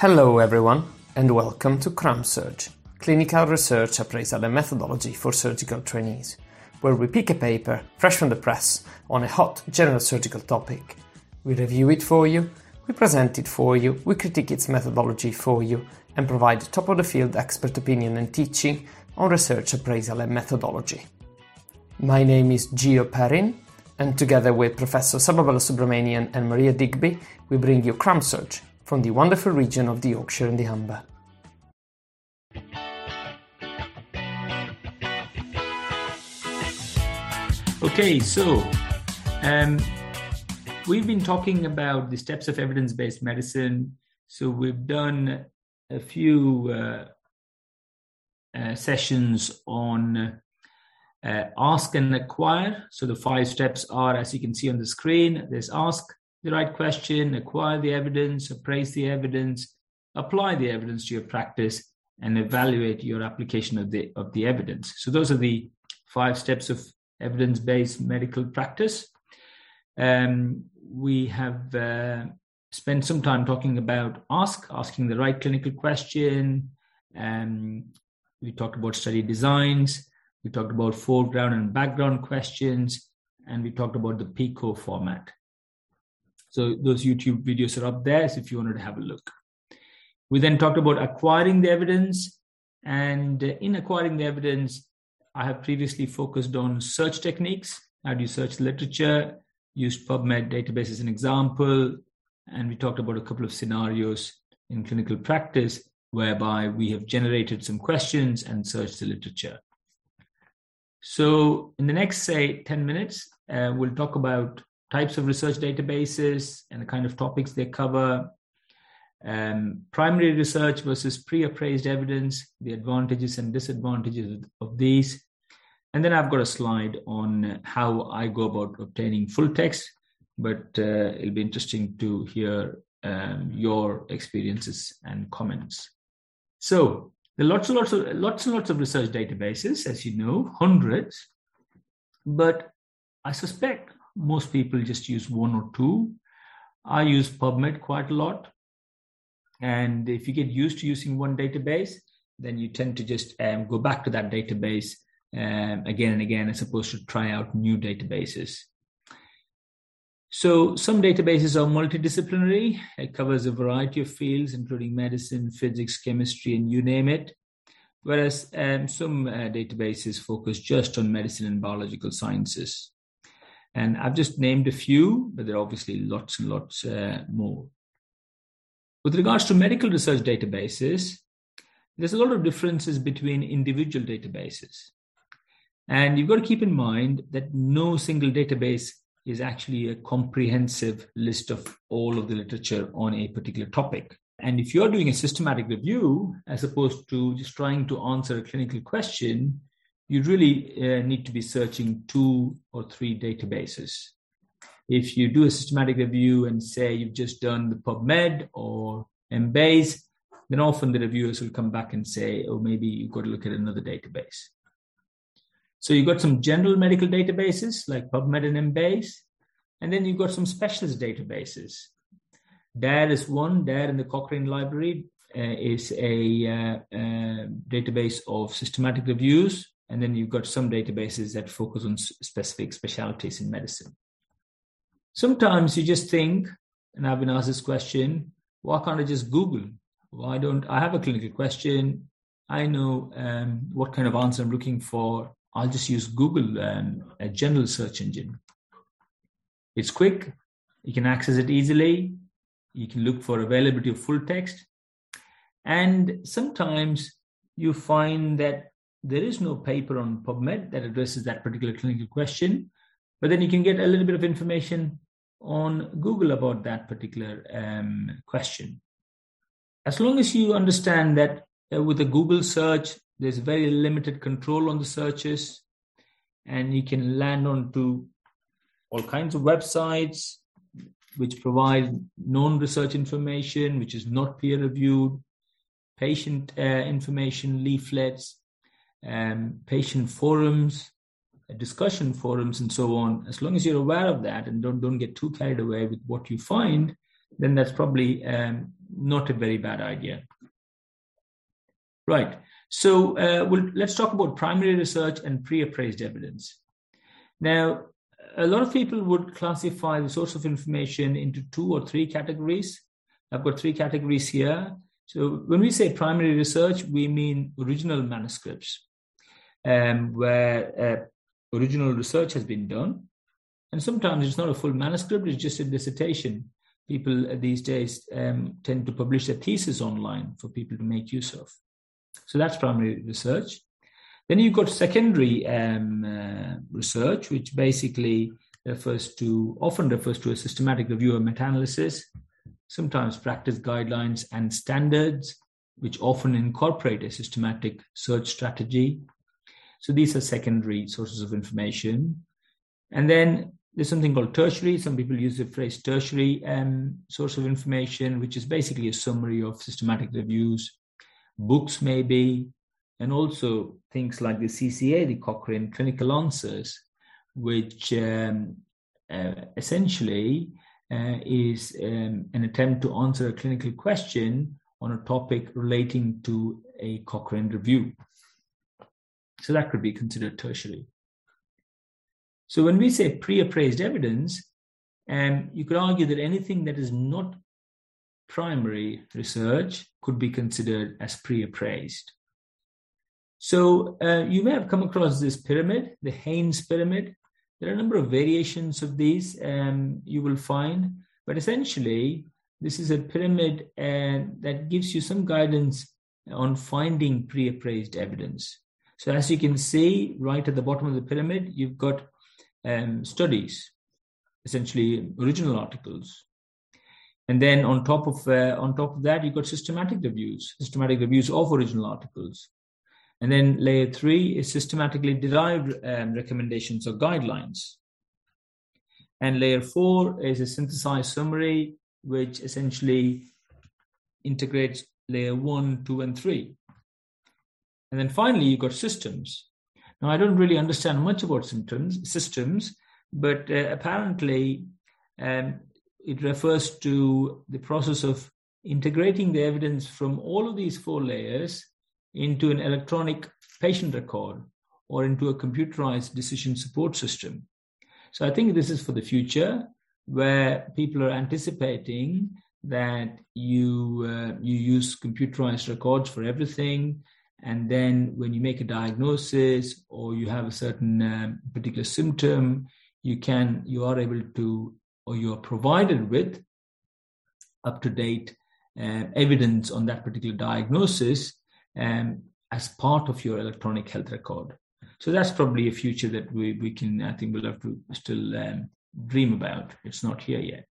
Hello everyone and welcome to CRAMSurg, Clinical Research Appraisal and Methodology for Surgical Trainees, where we pick a paper fresh from the press on a hot general surgical topic. We review it for you, we present it for you, we critique its methodology for you, and provide top of the field expert opinion and teaching on research appraisal and methodology. My name is Gio Perrin, and together with Professor Saba Balasubramanian and Maria Digby, we bring you CRAMSurg, from the wonderful region of the Yorkshire and the Humber. Okay, so um, we've been talking about the steps of evidence based medicine. So we've done a few uh, uh, sessions on uh, ask and acquire. So the five steps are, as you can see on the screen, there's ask, the right question, acquire the evidence, appraise the evidence, apply the evidence to your practice, and evaluate your application of the of the evidence. So those are the five steps of evidence-based medical practice. Um, we have uh, spent some time talking about ask, asking the right clinical question. Um, we talked about study designs. We talked about foreground and background questions, and we talked about the PICO format. So those YouTube videos are up there so if you wanted to have a look. We then talked about acquiring the evidence. And in acquiring the evidence, I have previously focused on search techniques. How do you search literature? Used PubMed database as an example. And we talked about a couple of scenarios in clinical practice whereby we have generated some questions and searched the literature. So, in the next, say, 10 minutes, uh, we'll talk about types of research databases and the kind of topics they cover, um, primary research versus pre appraised evidence, the advantages and disadvantages of these. And then I've got a slide on how I go about obtaining full text, but uh, it'll be interesting to hear um, your experiences and comments. So, there are lots and lots of lots and lots of research databases, as you know, hundreds. But I suspect most people just use one or two. I use PubMed quite a lot. And if you get used to using one database, then you tend to just um, go back to that database um, again and again as opposed to try out new databases. So some databases are multidisciplinary. It covers a variety of fields, including medicine, physics, chemistry, and you name it. Whereas um, some uh, databases focus just on medicine and biological sciences. And I've just named a few, but there are obviously lots and lots uh, more. With regards to medical research databases, there's a lot of differences between individual databases. And you've got to keep in mind that no single database is actually a comprehensive list of all of the literature on a particular topic. And if you're doing a systematic review, as opposed to just trying to answer a clinical question, you really uh, need to be searching two or three databases. If you do a systematic review and say you've just done the PubMed or Embase, then often the reviewers will come back and say, oh, maybe you've got to look at another database. So you've got some general medical databases like PubMed and Embase, and then you've got some specialist databases. DARE is one, DARE in the Cochrane Library uh, is a uh, uh, database of systematic reviews and then you've got some databases that focus on specific specialties in medicine. Sometimes you just think, and I've been asked this question, why can't I just Google? Why don't I have a clinical question? I know um, what kind of answer I'm looking for. I'll just use Google, um, a general search engine. It's quick. You can access it easily. You can look for availability of full text. And sometimes you find that there is no paper on PubMed that addresses that particular clinical question, but then you can get a little bit of information on Google about that particular um, question. As long as you understand that uh, with a Google search, there's very limited control on the searches, and you can land onto all kinds of websites which provide known research information, which is not peer reviewed, patient uh, information, leaflets, um, patient forums, discussion forums, and so on. As long as you're aware of that and don't don't get too carried away with what you find, then that's probably um, not a very bad idea. Right. So uh, we'll, let's talk about primary research and pre-appraised evidence. Now, a lot of people would classify the source of information into two or three categories. I've got three categories here. So when we say primary research, we mean original manuscripts, um, where uh, original research has been done. And sometimes it's not a full manuscript, it's just a dissertation. People these days um, tend to publish their thesis online for people to make use of. So that's primary research. Then you've got secondary um, uh, research, which basically refers to, often refers to a systematic review or meta-analysis, sometimes practice guidelines and standards, which often incorporate a systematic search strategy. So these are secondary sources of information. And then there's something called tertiary. Some people use the phrase tertiary um, source of information, which is basically a summary of systematic reviews, books maybe, and also things like the CCA, the Cochrane Clinical Answers, which um, uh, essentially uh, is um, an attempt to answer a clinical question on a topic relating to a Cochrane review. So that could be considered tertiary. So when we say pre-appraised evidence, um, you could argue that anything that is not primary research could be considered as pre-appraised. So uh, you may have come across this pyramid, the Haynes pyramid. There are a number of variations of these um, you will find, but essentially this is a pyramid uh, that gives you some guidance on finding pre-appraised evidence. So as you can see, right at the bottom of the pyramid, you've got um, studies, essentially original articles. And then on top of uh, on top of that, you've got systematic reviews, systematic reviews of original articles. And then layer three is systematically derived um, recommendations or guidelines. And layer four is a synthesized summary, which essentially integrates layer one, two, and three. And then finally, you've got systems. Now, I don't really understand much about symptoms, systems, but uh, apparently um, it refers to the process of integrating the evidence from all of these four layers into an electronic patient record or into a computerized decision support system. So I think this is for the future where people are anticipating that you uh, you use computerized records for everything and then when you make a diagnosis or you have a certain uh, particular symptom you can you are able to or you are provided with up to date uh, evidence on that particular diagnosis um, as part of your electronic health record. So that's probably a future that we, we can i think we'll have to still um, dream about. It's not here yet.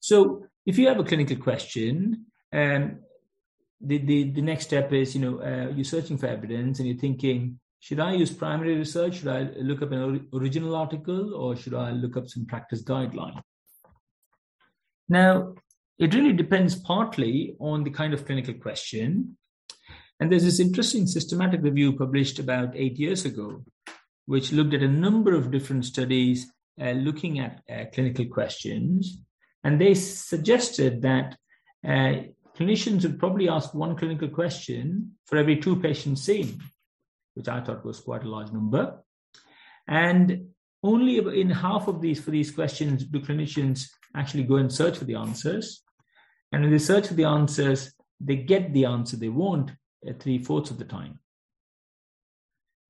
So if you have a clinical question um, the, the, the next step is, you know, uh, you're searching for evidence and you're thinking, should I use primary research? Should I look up an original article or should I look up some practice guideline? Now, it really depends partly on the kind of clinical question. And there's this interesting systematic review published about eight years ago, which looked at a number of different studies uh, looking at uh, clinical questions. And they suggested that uh, clinicians would probably ask one clinical question for every two patients seen, which I thought was quite a large number. And only in half of these for these questions do clinicians actually go and search for the answers. And when they search for the answers, they get the answer they want at three fourths of the time.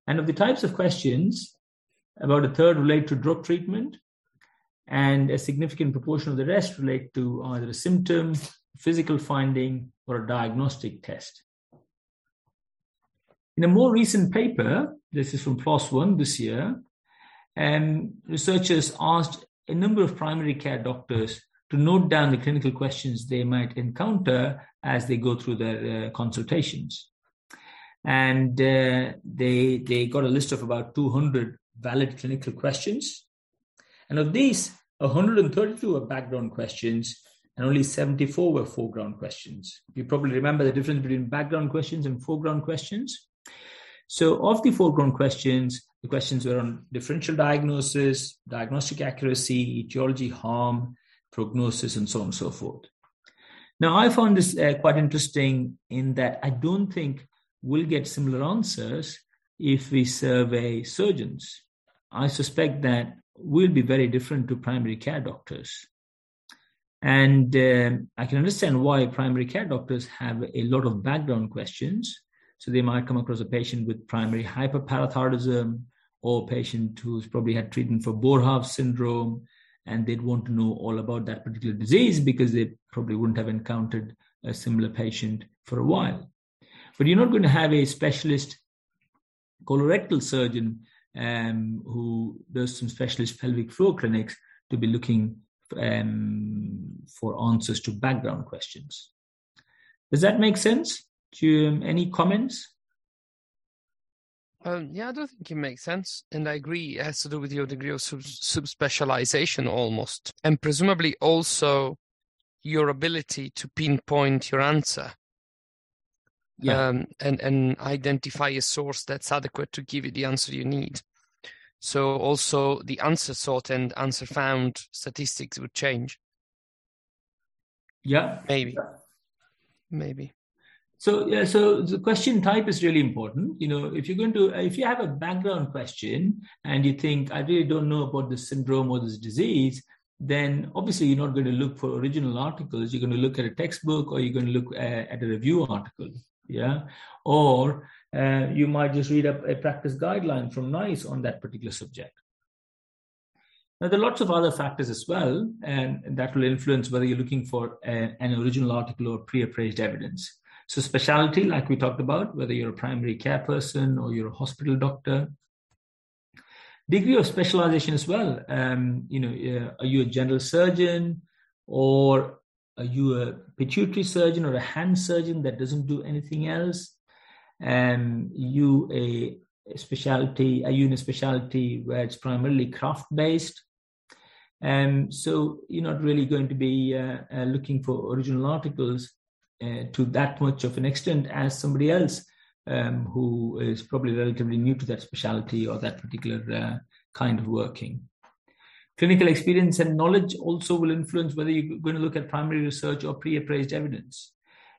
And of the types of questions, about a third relate to drug treatment, and a significant proportion of the rest relate to either a symptom, physical finding, or a diagnostic test. In a more recent paper, this is from PLOS One this year, and researchers asked a number of primary care doctors to note down the clinical questions they might encounter as they go through their uh, consultations. And uh, they, they got a list of about 200 valid clinical questions. And of these, 132 are background questions and only 74 were foreground questions. You probably remember the difference between background questions and foreground questions. So, of the foreground questions, the questions were on differential diagnosis, diagnostic accuracy, etiology, harm, prognosis, and so on and so forth. Now, I found this uh, quite interesting in that I don't think we'll get similar answers if we survey surgeons. I suspect that we'll be very different to primary care doctors. And um, I can understand why primary care doctors have a lot of background questions. So they might come across a patient with primary hyperparathyroidism or a patient who's probably had treatment for Boerhaave syndrome, and they'd want to know all about that particular disease because they probably wouldn't have encountered a similar patient for a while. But you're not going to have a specialist colorectal surgeon um, who does some specialist pelvic floor clinics to be looking um, for answers to background questions. Does that make sense? Do you, um, any comments? Um, yeah, I don't think it makes sense, and I agree. It has to do with your degree of sub- subspecialization almost, and presumably also your ability to pinpoint your answer. Yeah. Um, and and identify a source that's adequate to give you the answer you need. So also the answer sought and answer found statistics would change. Yeah. Maybe. Maybe. So yeah, so the question type is really important. You know, if you're going to, if you have a background question and you think I really don't know about this syndrome or this disease, then obviously you're not going to look for original articles. You're going to look at a textbook or you're going to look at, at a review article. Yeah, or uh, you might just read up a practice guideline from NICE on that particular subject. Now, there are lots of other factors as well, and that will influence whether you're looking for a, an original article or pre appraised evidence. So, specialty, like we talked about, whether you're a primary care person or you're a hospital doctor. Degree of specialization as well. Um, you know, uh, are you a general surgeon or are you a pituitary surgeon or a hand surgeon that doesn't do anything else? um, you a, a specialty, a unit specialty where it's primarily craft based. Um, so you're not really going to be uh, uh, looking for original articles uh, to that much of an extent as somebody else um, who is probably relatively new to that specialty or that particular uh, kind of working. Clinical experience and knowledge also will influence whether you're going to look at primary research or pre-appraised evidence.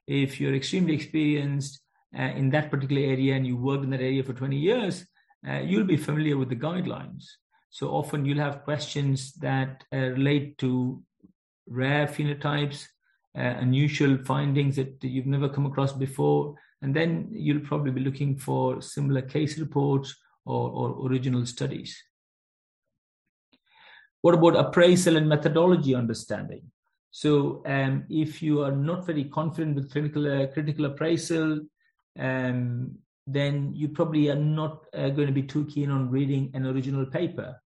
If you're extremely experienced uh, in that particular area and you worked in that area for 20 years, uh, you'll be familiar with the guidelines. So often you'll have questions that uh, relate to rare phenotypes, uh, unusual findings that you've never come across before, and then you'll probably be looking for similar case reports or, or original studies. What about appraisal and methodology understanding? So, um, if you are not very confident with clinical uh, critical appraisal, um, then you probably are not uh, going to be too keen on reading an original paper.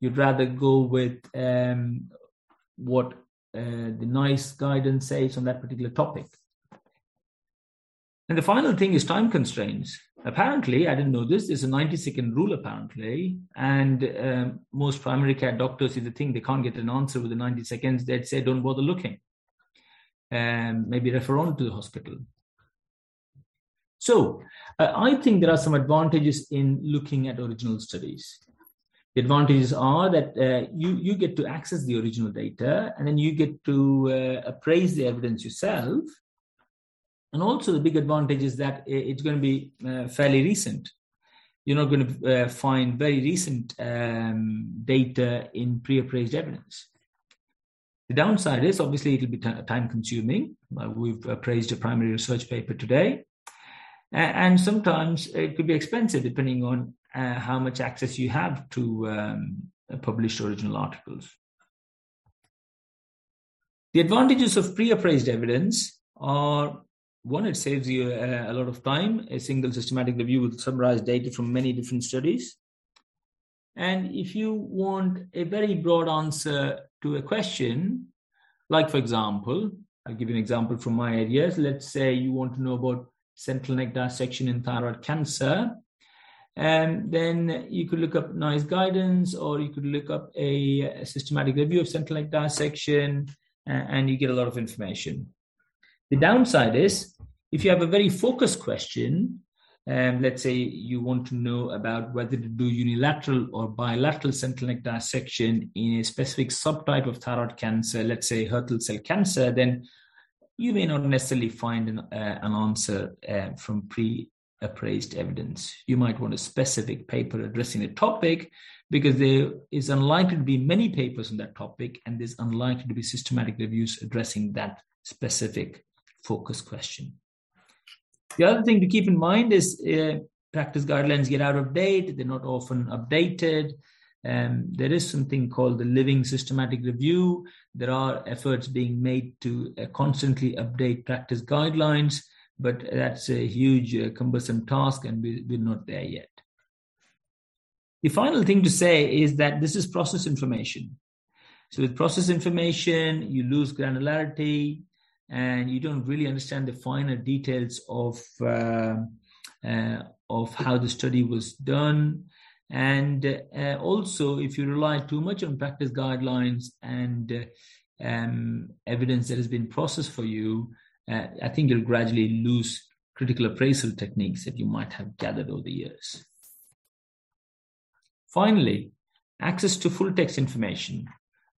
You'd rather go with um, what uh, the NICE guidance says on that particular topic. And the final thing is time constraints. Apparently, I didn't know this, there's a 90 second rule apparently. And um, most primary care doctors, if they think they can't get an answer within 90 seconds, they'd say, don't bother looking. Um, maybe refer on to the hospital. So uh, I think there are some advantages in looking at original studies. The advantages are that uh, you, you get to access the original data and then you get to uh, appraise the evidence yourself. And also, the big advantage is that it's going to be uh, fairly recent. You're not going to uh, find very recent um, data in pre appraised evidence. The downside is obviously it'll be t- time consuming. Uh, we've appraised a primary research paper today and sometimes it could be expensive depending on uh, how much access you have to um, published original articles. The advantages of pre-appraised evidence are one, it saves you a, a, lot of time. A single systematic review will summarize data from many different studies. And if you want a very broad answer to a question, like for example, I'll give you an example from my areas. Let's say you want to know about central neck dissection in thyroid cancer. And then you could look up NICE guidance or you could look up a, systematic review of central neck dissection and you get a lot of information. The downside is if you have a very focused question, um, let's say you want to know about whether to do unilateral or bilateral central neck dissection in a specific subtype of thyroid cancer, let's say Hürthle cell cancer, then you may not necessarily find an, uh, an answer uh, from pre appraised evidence. You might want a specific paper addressing a topic because there is unlikely to be many papers on that topic and there's unlikely to be systematic reviews addressing that specific focus question. The other thing to keep in mind is uh, practice guidelines get out of date, they're not often updated. Um, there is something called the living systematic review. There are efforts being made to uh, constantly update practice guidelines, but that's a huge, uh, cumbersome task, and we, we're not there yet. The final thing to say is that this is process information. So, with process information, you lose granularity and you don't really understand the finer details of, uh, uh, of how the study was done. And uh, also, if you rely too much on practice guidelines and um, evidence that has been processed for you, uh, I think you'll gradually lose critical appraisal techniques that you might have gathered over the years. Finally, access to full text information.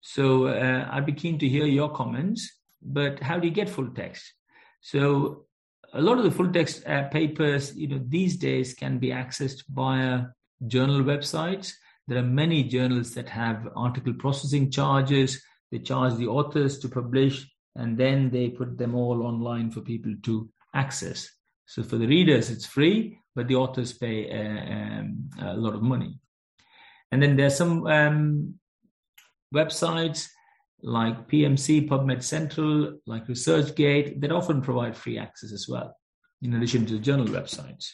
So uh, I'd be keen to hear your comments, but how do you get full text? So a lot of the full text uh, papers, you know, these days can be accessed via journal websites. There are many journals that have article processing charges. They charge the authors to publish, and then they put them all online for people to access. So for the readers, it's free, but the authors pay uh, um, a lot of money. And then there's some um, websites like PMC, PubMed Central, like ResearchGate that often provide free access as well, in addition to the journal websites.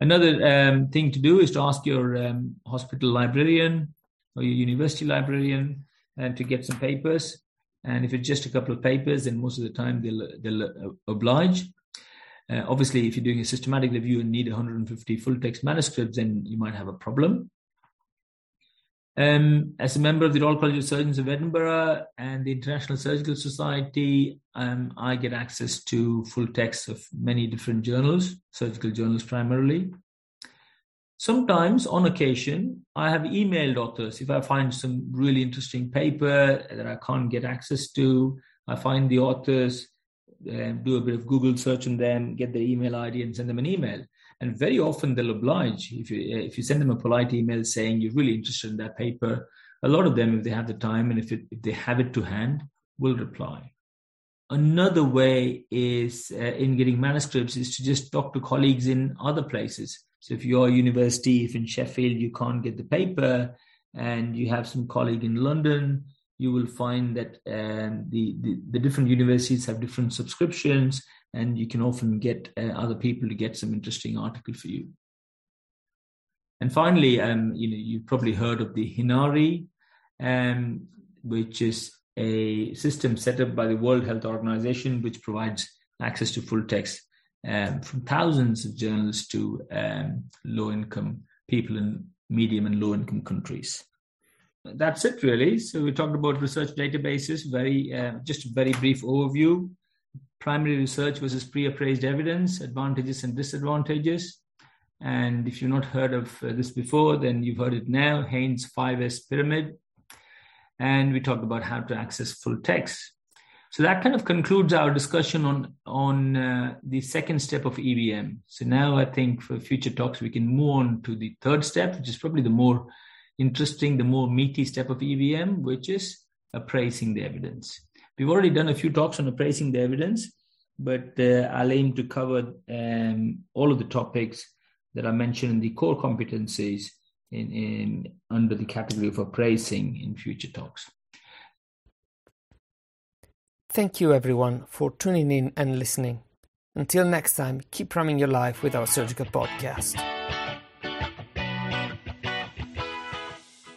Another um, thing to do is to ask your um, hospital librarian or your university librarian uh, to get some papers. And if it's just a couple of papers, then most of the time they'll, they'll uh, oblige. Uh, obviously, if you're doing a systematic review and need 150 full text manuscripts, then you might have a problem. Um, as a member of the Royal College of Surgeons of Edinburgh and the International Surgical Society, um, I get access to full text of many different journals, surgical journals primarily. Sometimes, on occasion, I have emailed authors. If I find some really interesting paper that I can't get access to, I find the authors, uh, do a bit of Google search on them, get their email ID, and send them an email. And very often they'll oblige if you if you send them a polite email saying you're really interested in that paper. A lot of them, if they have the time and if it, if they have it to hand, will reply. Another way is uh, in getting manuscripts is to just talk to colleagues in other places. So if you're a university, if in Sheffield you can't get the paper, and you have some colleague in London, you will find that um, the, the, the different universities have different subscriptions, and you can often get uh, other people to get some interesting article for you. And finally, um, you know, you've probably heard of the Hinari, um, which is a system set up by the World Health Organization, which provides access to full text um, from thousands of journals to um, low income people in medium and low income countries. That's it, really. So we talked about research databases. Very, uh, just a very brief overview primary research versus pre-appraised evidence, advantages and disadvantages. And if you've not heard of uh, this before, then you've heard it now, Haynes 5S pyramid. And we talked about how to access full text. So that kind of concludes our discussion on, on uh, the second step of EBM. So now I think for future talks, we can move on to the third step, which is probably the more interesting, the more meaty step of EBM, which is appraising the evidence. We've already done a few talks on appraising the evidence, but uh, I'll aim to cover um, all of the topics that are mentioned in the core competencies in, in under the category of appraising in future talks. Thank you, everyone, for tuning in and listening. Until next time, keep running your life with our surgical podcast.